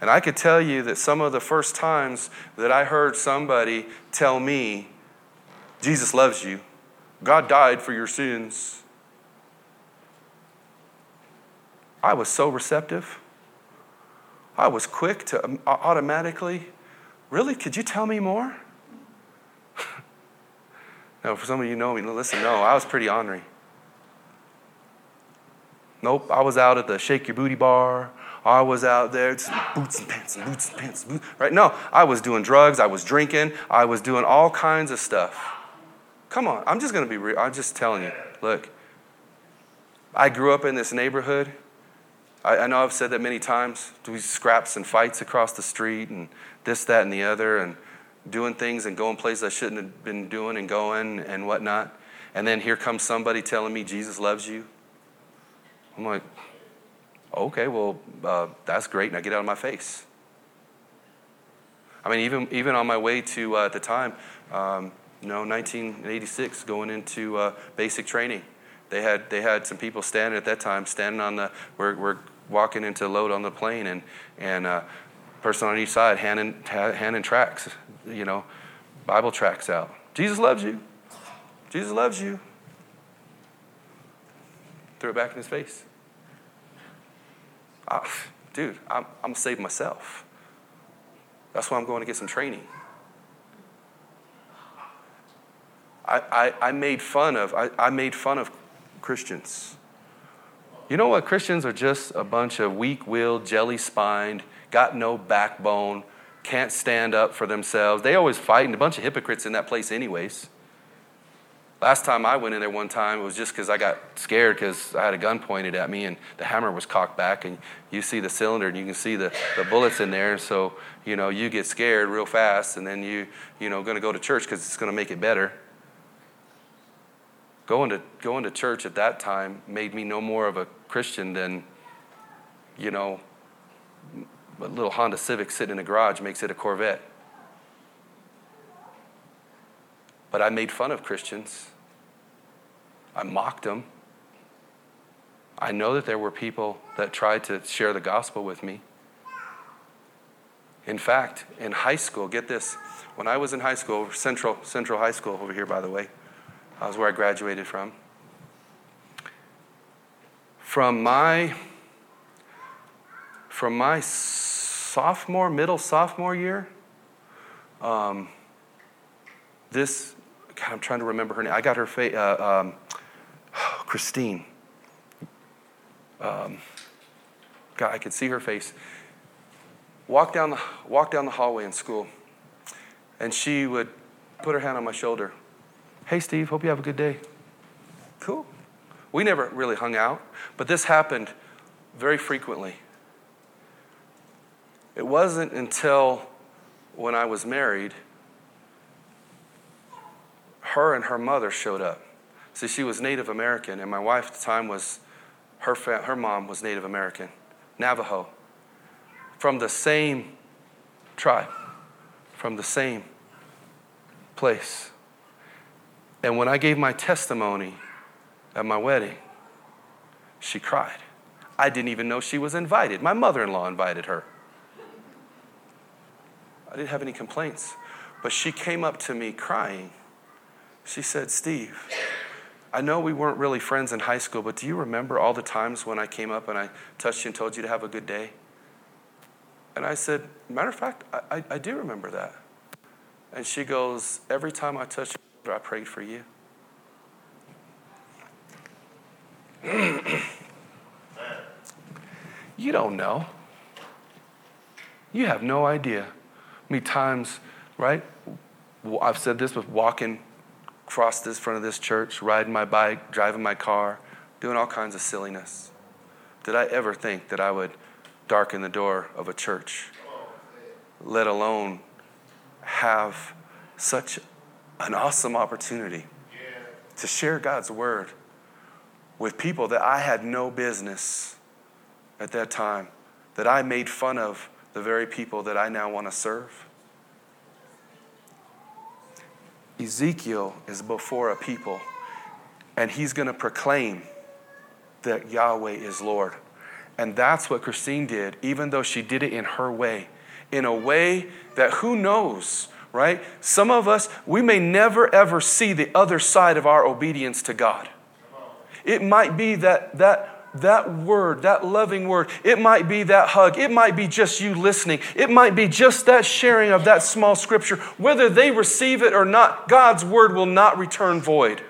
And I could tell you that some of the first times that I heard somebody tell me, Jesus loves you, God died for your sins, I was so receptive. I was quick to um, automatically, really? Could you tell me more? no, for some of you know me, listen, no, I was pretty ornery. Nope, I was out at the Shake Your Booty bar. I was out there, boots and pants and boots and pants, boots, right? No, I was doing drugs. I was drinking. I was doing all kinds of stuff. Come on, I'm just to be real. I'm just telling you. Look, I grew up in this neighborhood. I, I know I've said that many times. Do we scraps and fights across the street and this, that, and the other, and doing things and going places I shouldn't have been doing and going and whatnot. And then here comes somebody telling me Jesus loves you. I'm like, okay, well, uh, that's great. Now get out of my face. I mean, even, even on my way to, uh, at the time, um, you know, 1986, going into uh, basic training, they had, they had some people standing at that time, standing on the, we're, we're walking into load on the plane, and, and uh, person on each side handing, handing tracts, you know, Bible tracts out. Jesus loves you. Jesus loves you. Threw it back in his face I, dude, I'm, I'm going to save myself. That's why I'm going to get some training. I, I, I made fun of I, I made fun of Christians. You know what? Christians are just a bunch of weak-willed, jelly-spined, got no backbone, can't stand up for themselves. They always fight, and a bunch of hypocrites in that place, anyways. Last time I went in there one time, it was just because I got scared because I had a gun pointed at me and the hammer was cocked back, and you see the cylinder and you can see the, the bullets in there. So, you know, you get scared real fast, and then you, you know, going to go to church because it's going to make it better. Going to, going to church at that time made me no more of a Christian than, you know, a little Honda Civic sitting in a garage makes it a Corvette. But I made fun of Christians. I mocked them. I know that there were people that tried to share the gospel with me. In fact, in high school, get this, when I was in high school, Central, Central High School over here, by the way, that was where I graduated from. From my, from my sophomore, middle sophomore year, um, this, God, I'm trying to remember her name. I got her face, uh, um, Christine. Um, God, I could see her face. Walk down, the, walk down the hallway in school, and she would put her hand on my shoulder. Hey, Steve, hope you have a good day. Cool. We never really hung out, but this happened very frequently. It wasn't until when I was married, her and her mother showed up. See, she was Native American, and my wife at the time was, her, her mom was Native American, Navajo, from the same tribe, from the same place. And when I gave my testimony at my wedding, she cried. I didn't even know she was invited. My mother in law invited her. I didn't have any complaints. But she came up to me crying. She said, Steve, I know we weren't really friends in high school, but do you remember all the times when I came up and I touched you and told you to have a good day? And I said, Matter of fact, I, I, I do remember that. And she goes, Every time I touched you, I prayed for you. you don't know. You have no idea. Many times, right? I've said this with walking across this front of this church, riding my bike, driving my car, doing all kinds of silliness. Did I ever think that I would darken the door of a church, let alone have such an awesome opportunity to share God's word with people that I had no business at that time, that I made fun of the very people that I now want to serve. Ezekiel is before a people, and he's going to proclaim that Yahweh is Lord. And that's what Christine did, even though she did it in her way, in a way that who knows, right? Some of us, we may never ever see the other side of our obedience to God. It might be that, that that word, that loving word, it might be that hug, it might be just you listening, it might be just that sharing of that small scripture. Whether they receive it or not, God's word will not return void.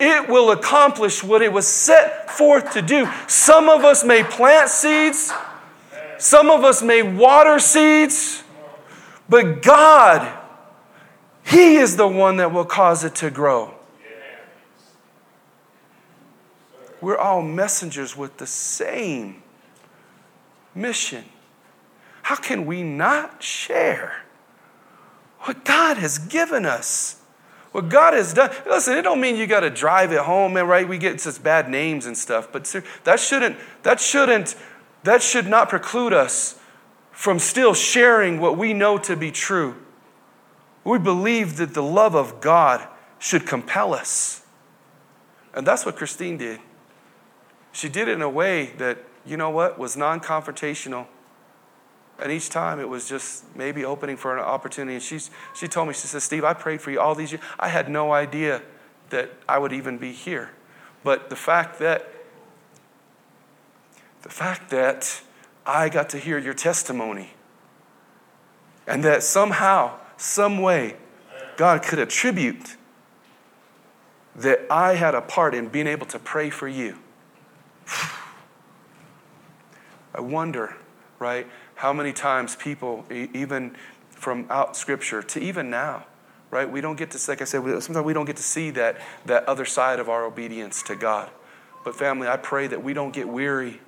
It will accomplish what it was set forth to do. Some of us may plant seeds, some of us may water seeds, but God, He is the one that will cause it to grow. We're all messengers with the same mission. How can we not share what God has given us? What God has done. Listen, it don't mean you got to drive it home, and right? We get such bad names and stuff, but that shouldn't, that shouldn't, that should not preclude us from still sharing what we know to be true. We believe that the love of God should compel us. And that's what Christine did. She did it in a way that, you know what, was non confrontational. And each time it was just maybe opening for an opportunity. And she's, she told me, she said, Steve, I prayed for you all these years. I had no idea that I would even be here. But the fact that, the fact that I got to hear your testimony and that somehow, some way, God could attribute that I had a part in being able to pray for you I wonder, right, how many times people, even from out scripture to even now, right, we don't get to, like I said, sometimes we don't get to see that, that other side of our obedience to God. But family, I pray that we don't get weary,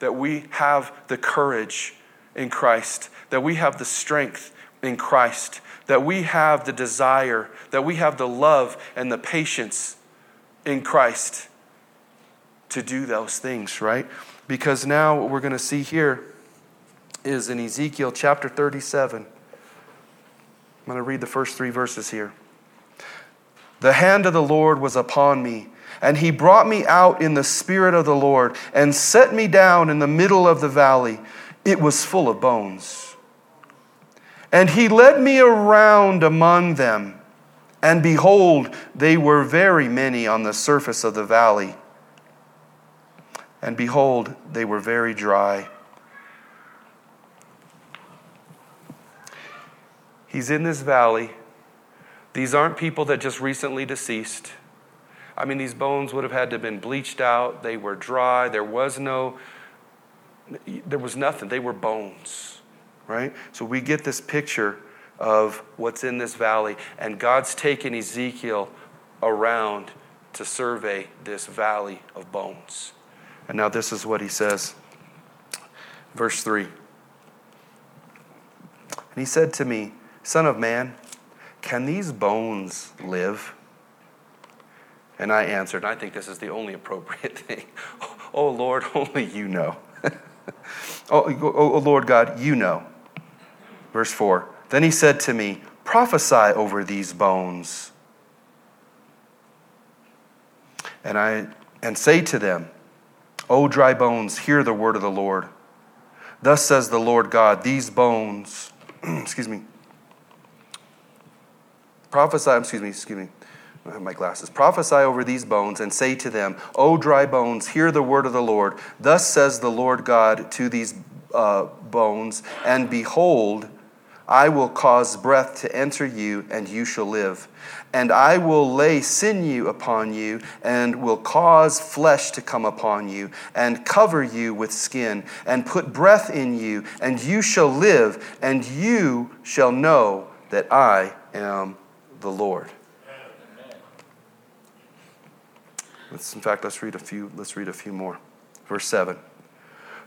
that we have the courage in Christ, that we have the strength in Christ, that we have the desire, that we have the love and the patience in Christ to do those things, right? Because now what we're going to see here is in Ezekiel chapter 37. I'm going to read the first three verses here. The hand of the Lord was upon me, and he brought me out in the spirit of the Lord and set me down in the middle of the valley. It was full of bones. And he led me around among them, and behold, they were very many on the surface of the valley. And behold, they were very dry. He's in this valley. These aren't people that just recently deceased. I mean, these bones would have had to have been bleached out. They were dry. There was no, there was nothing. They were bones, right? So we get this picture of what's in this valley. And God's taken Ezekiel around to survey this valley of bones. And now this is what he says. Verse 3. And he said to me, Son of man, can these bones live? And I answered, and I think this is the only appropriate thing. Oh Lord, only you know. oh, oh, oh Lord God, you know. Verse 4 Then he said to me, Prophesy over these bones. And I and say to them, O dry bones, hear the word of the Lord. Thus says the Lord God, these bones, excuse me, Prophesy, excuse me, excuse me. I have my glasses. Prophesy over these bones and say to them, O dry bones, hear the word of the Lord. Thus says the Lord God to these uh, bones, and behold, I will cause breath to enter you, and you shall live. And I will lay sinew upon you, and will cause flesh to come upon you, and cover you with skin, and put breath in you, and you shall live, and you shall know that I am the Lord. Let's, in fact, let's read a few. Let's read a few more. Verse seven.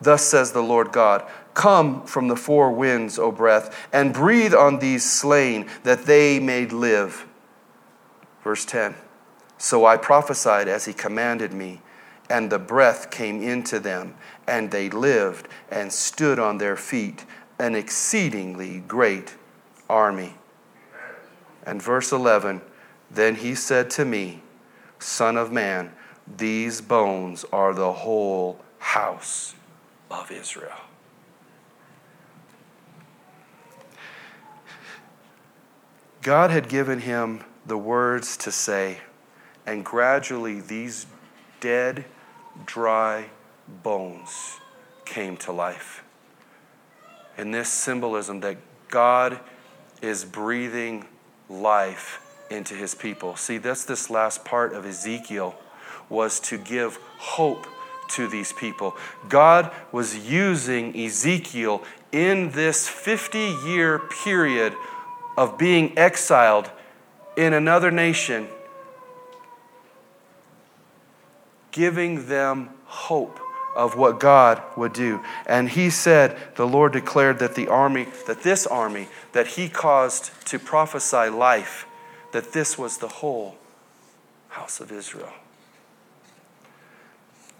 Thus says the Lord God Come from the four winds, O breath, and breathe on these slain, that they may live. Verse 10 So I prophesied as he commanded me, and the breath came into them, and they lived and stood on their feet, an exceedingly great army. And verse 11 Then he said to me, Son of man, these bones are the whole house of Israel. God had given him the words to say, and gradually these dead, dry bones came to life. And this symbolism that God is breathing life into his people. See, that's this last part of Ezekiel was to give hope to these people. God was using Ezekiel in this 50 year period of being exiled in another nation, giving them hope of what God would do. And he said, the Lord declared that the army, that this army that he caused to prophesy life, that this was the whole house of Israel.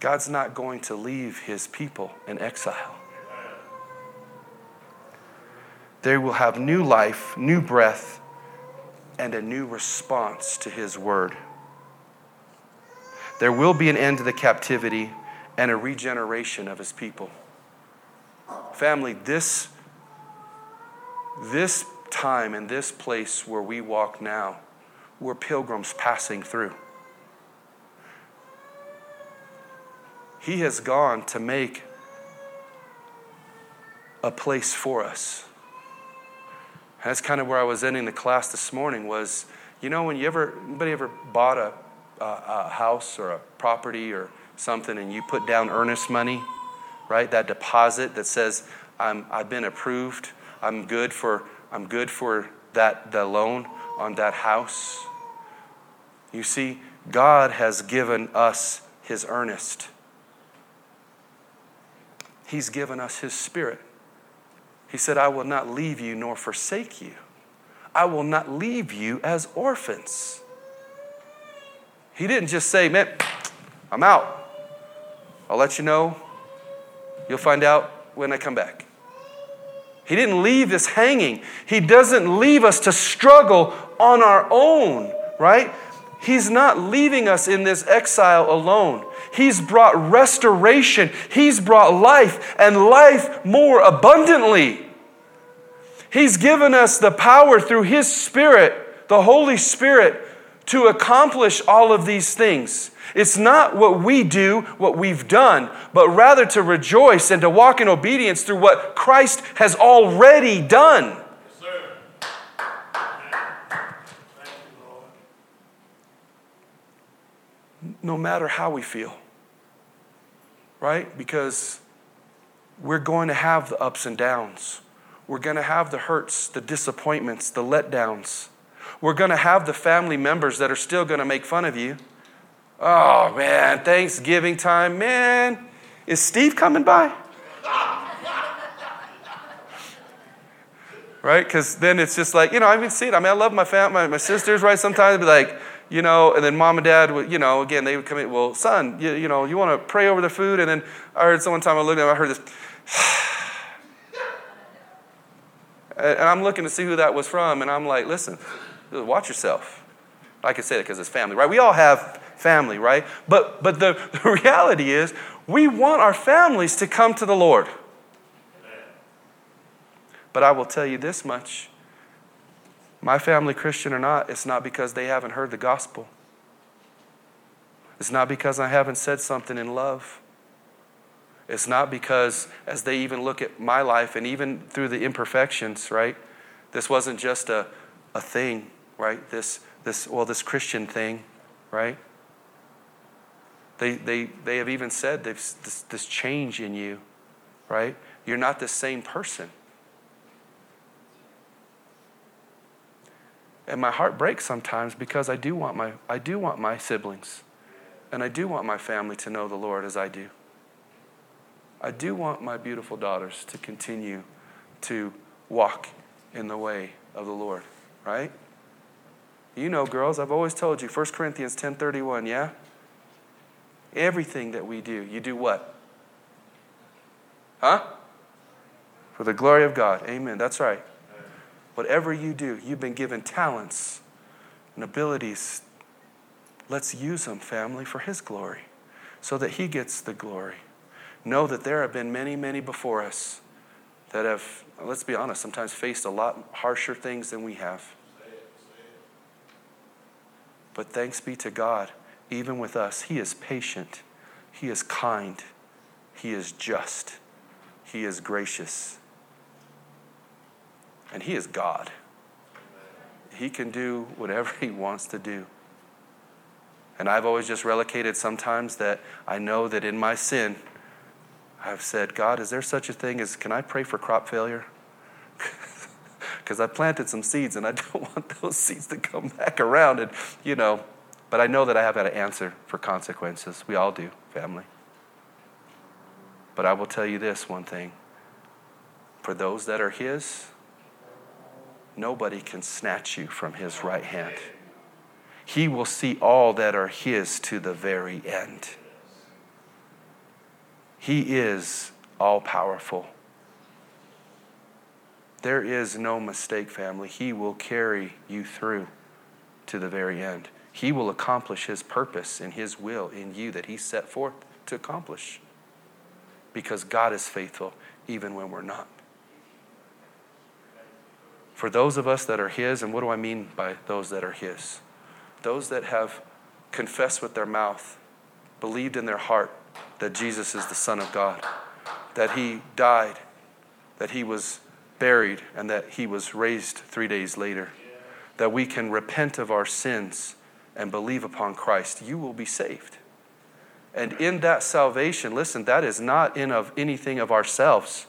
God's not going to leave his people in exile. They will have new life, new breath, and a new response to his word. There will be an end to the captivity and a regeneration of his people. Family, this, this time and this place where we walk now, we're pilgrims passing through. He has gone to make a place for us. That's kind of where I was ending the class this morning was, you know, when you ever, anybody ever bought a, a, a house or a property or something and you put down earnest money, right? That deposit that says, I'm, I've been approved, I'm good for, I'm good for that, the loan on that house. You see, God has given us his earnest. He's given us his spirit. He said, I will not leave you nor forsake you. I will not leave you as orphans. He didn't just say, Man, I'm out. I'll let you know. You'll find out when I come back. He didn't leave us hanging. He doesn't leave us to struggle on our own, right? He's not leaving us in this exile alone. He's brought restoration, He's brought life, and life more abundantly. He's given us the power through His Spirit, the Holy Spirit, to accomplish all of these things. It's not what we do, what we've done, but rather to rejoice and to walk in obedience through what Christ has already done. No matter how we feel, right? Because we're going to have the ups and downs. We're going to have the hurts, the disappointments, the letdowns. We're going to have the family members that are still going to make fun of you. Oh, man, Thanksgiving time, man. Is Steve coming by? right? Because then it's just like, you know, I even see it. I mean, I love my family, my, my sisters, right? Sometimes be like, you know, and then mom and dad would, you know, again, they would come in, well, son, you, you know, you want to pray over the food? And then I heard someone time I looked at them, I heard this, and I'm looking to see who that was from, and I'm like, listen, watch yourself. I can say that because it's family, right? We all have family, right? But, but the, the reality is, we want our families to come to the Lord. But I will tell you this much my family Christian or not, it's not because they haven't heard the gospel. It's not because I haven't said something in love. It's not because, as they even look at my life and even through the imperfections, right? This wasn't just a, a thing, right? This, this, well, this Christian thing, right? They, they, they have even said this, this change in you, right? You're not the same person. And my heart breaks sometimes because I do want my, I do want my siblings and I do want my family to know the Lord as I do. I do want my beautiful daughters to continue to walk in the way of the Lord, right? You know, girls, I've always told you, 1 Corinthians 10:31, yeah? Everything that we do, you do what? Huh? For the glory of God. Amen. That's right. Whatever you do, you've been given talents and abilities. Let's use them, family, for His glory so that He gets the glory. Know that there have been many, many before us that have, let's be honest, sometimes faced a lot harsher things than we have. But thanks be to God, even with us, He is patient, He is kind, He is just, He is gracious. And He is God. He can do whatever He wants to do. And I've always just relocated sometimes that I know that in my sin, I've said, God, is there such a thing as can I pray for crop failure? Because I planted some seeds and I don't want those seeds to come back around. And, you know, but I know that I have got an answer for consequences. We all do, family. But I will tell you this one thing for those that are His, nobody can snatch you from his right hand. He will see all that are his to the very end. He is all powerful. There is no mistake, family. He will carry you through to the very end. He will accomplish his purpose and his will in you that he set forth to accomplish. Because God is faithful even when we're not for those of us that are His, and what do I mean by those that are His? Those that have confessed with their mouth, believed in their heart that Jesus is the Son of God, that He died, that He was buried, and that He was raised three days later, that we can repent of our sins and believe upon Christ, you will be saved. And in that salvation, listen, that is not in of anything of ourselves.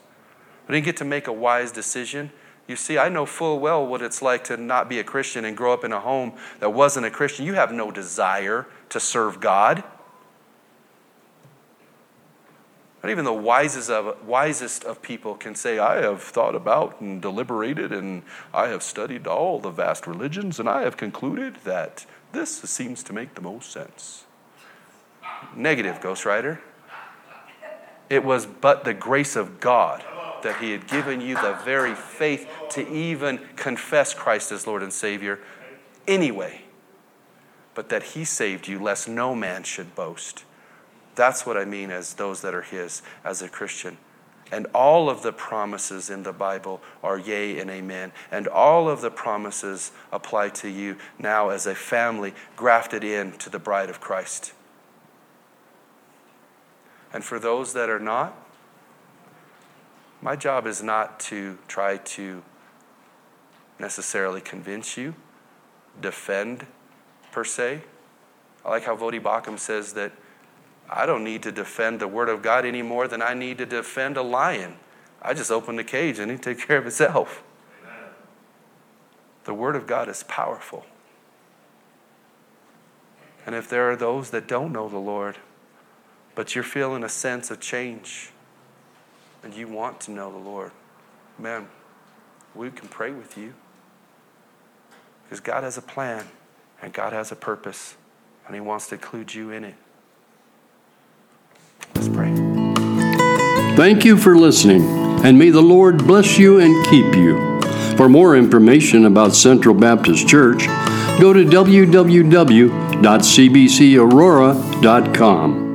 We didn't get to make a wise decision. You see, I know full well what it's like to not be a Christian and grow up in a home that wasn't a Christian. You have no desire to serve God. Not even the wisest of, wisest of people can say, I have thought about and deliberated, and I have studied all the vast religions, and I have concluded that this seems to make the most sense. Negative, Ghost Rider. It was but the grace of God that He had given you the very faith to even confess Christ as Lord and Savior anyway, but that He saved you, lest no man should boast. That's what I mean as those that are His as a Christian. And all of the promises in the Bible are yea and amen. And all of the promises apply to you now as a family grafted in to the bride of Christ. And for those that are not, my job is not to try to necessarily convince you, defend per se. I like how Voddie Baucham says that I don't need to defend the Word of God any more than I need to defend a lion. I just open the cage and he take care of itself. Amen. The Word of God is powerful. And if there are those that don't know the Lord, but you're feeling a sense of change and you want to know the Lord, man, we can pray with you. Because God has a plan and God has a purpose, and He wants to include you in it. Let's pray. Thank you for listening, and may the Lord bless you and keep you. For more information about Central Baptist Church, go to www.cbcaurora.com.